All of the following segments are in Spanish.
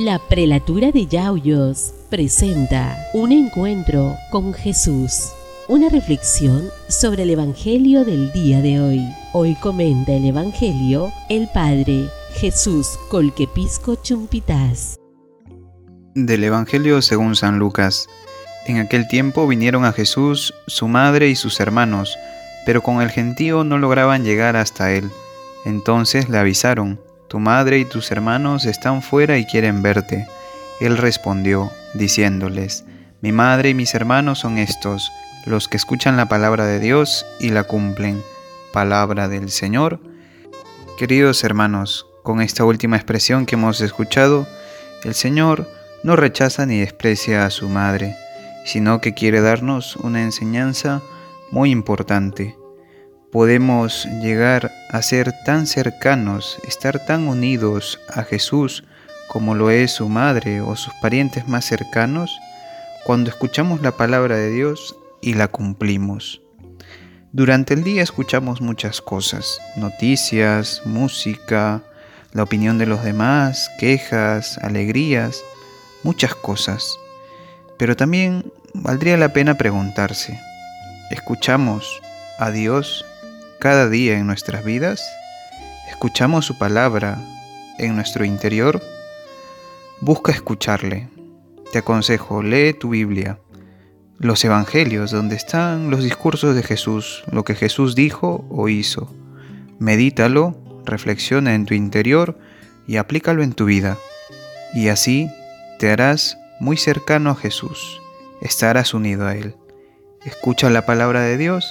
La prelatura de Yauyos presenta un encuentro con Jesús. Una reflexión sobre el Evangelio del día de hoy. Hoy comenta el Evangelio el Padre Jesús Colquepisco Chumpitas. Del Evangelio según San Lucas. En aquel tiempo vinieron a Jesús su madre y sus hermanos, pero con el gentío no lograban llegar hasta él. Entonces le avisaron tu madre y tus hermanos están fuera y quieren verte. Él respondió, diciéndoles, Mi madre y mis hermanos son estos, los que escuchan la palabra de Dios y la cumplen. Palabra del Señor. Queridos hermanos, con esta última expresión que hemos escuchado, el Señor no rechaza ni desprecia a su madre, sino que quiere darnos una enseñanza muy importante podemos llegar a ser tan cercanos, estar tan unidos a Jesús como lo es su madre o sus parientes más cercanos cuando escuchamos la palabra de Dios y la cumplimos. Durante el día escuchamos muchas cosas, noticias, música, la opinión de los demás, quejas, alegrías, muchas cosas. Pero también valdría la pena preguntarse, ¿escuchamos a Dios cada día en nuestras vidas? ¿Escuchamos su palabra en nuestro interior? Busca escucharle. Te aconsejo, lee tu Biblia, los Evangelios, donde están los discursos de Jesús, lo que Jesús dijo o hizo. Medítalo, reflexiona en tu interior y aplícalo en tu vida. Y así te harás muy cercano a Jesús, estarás unido a Él. Escucha la palabra de Dios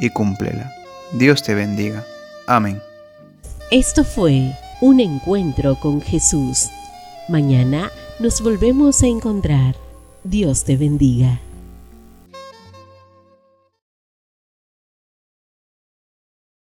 y cúmplela. Dios te bendiga. Amén. Esto fue un encuentro con Jesús. Mañana nos volvemos a encontrar. Dios te bendiga.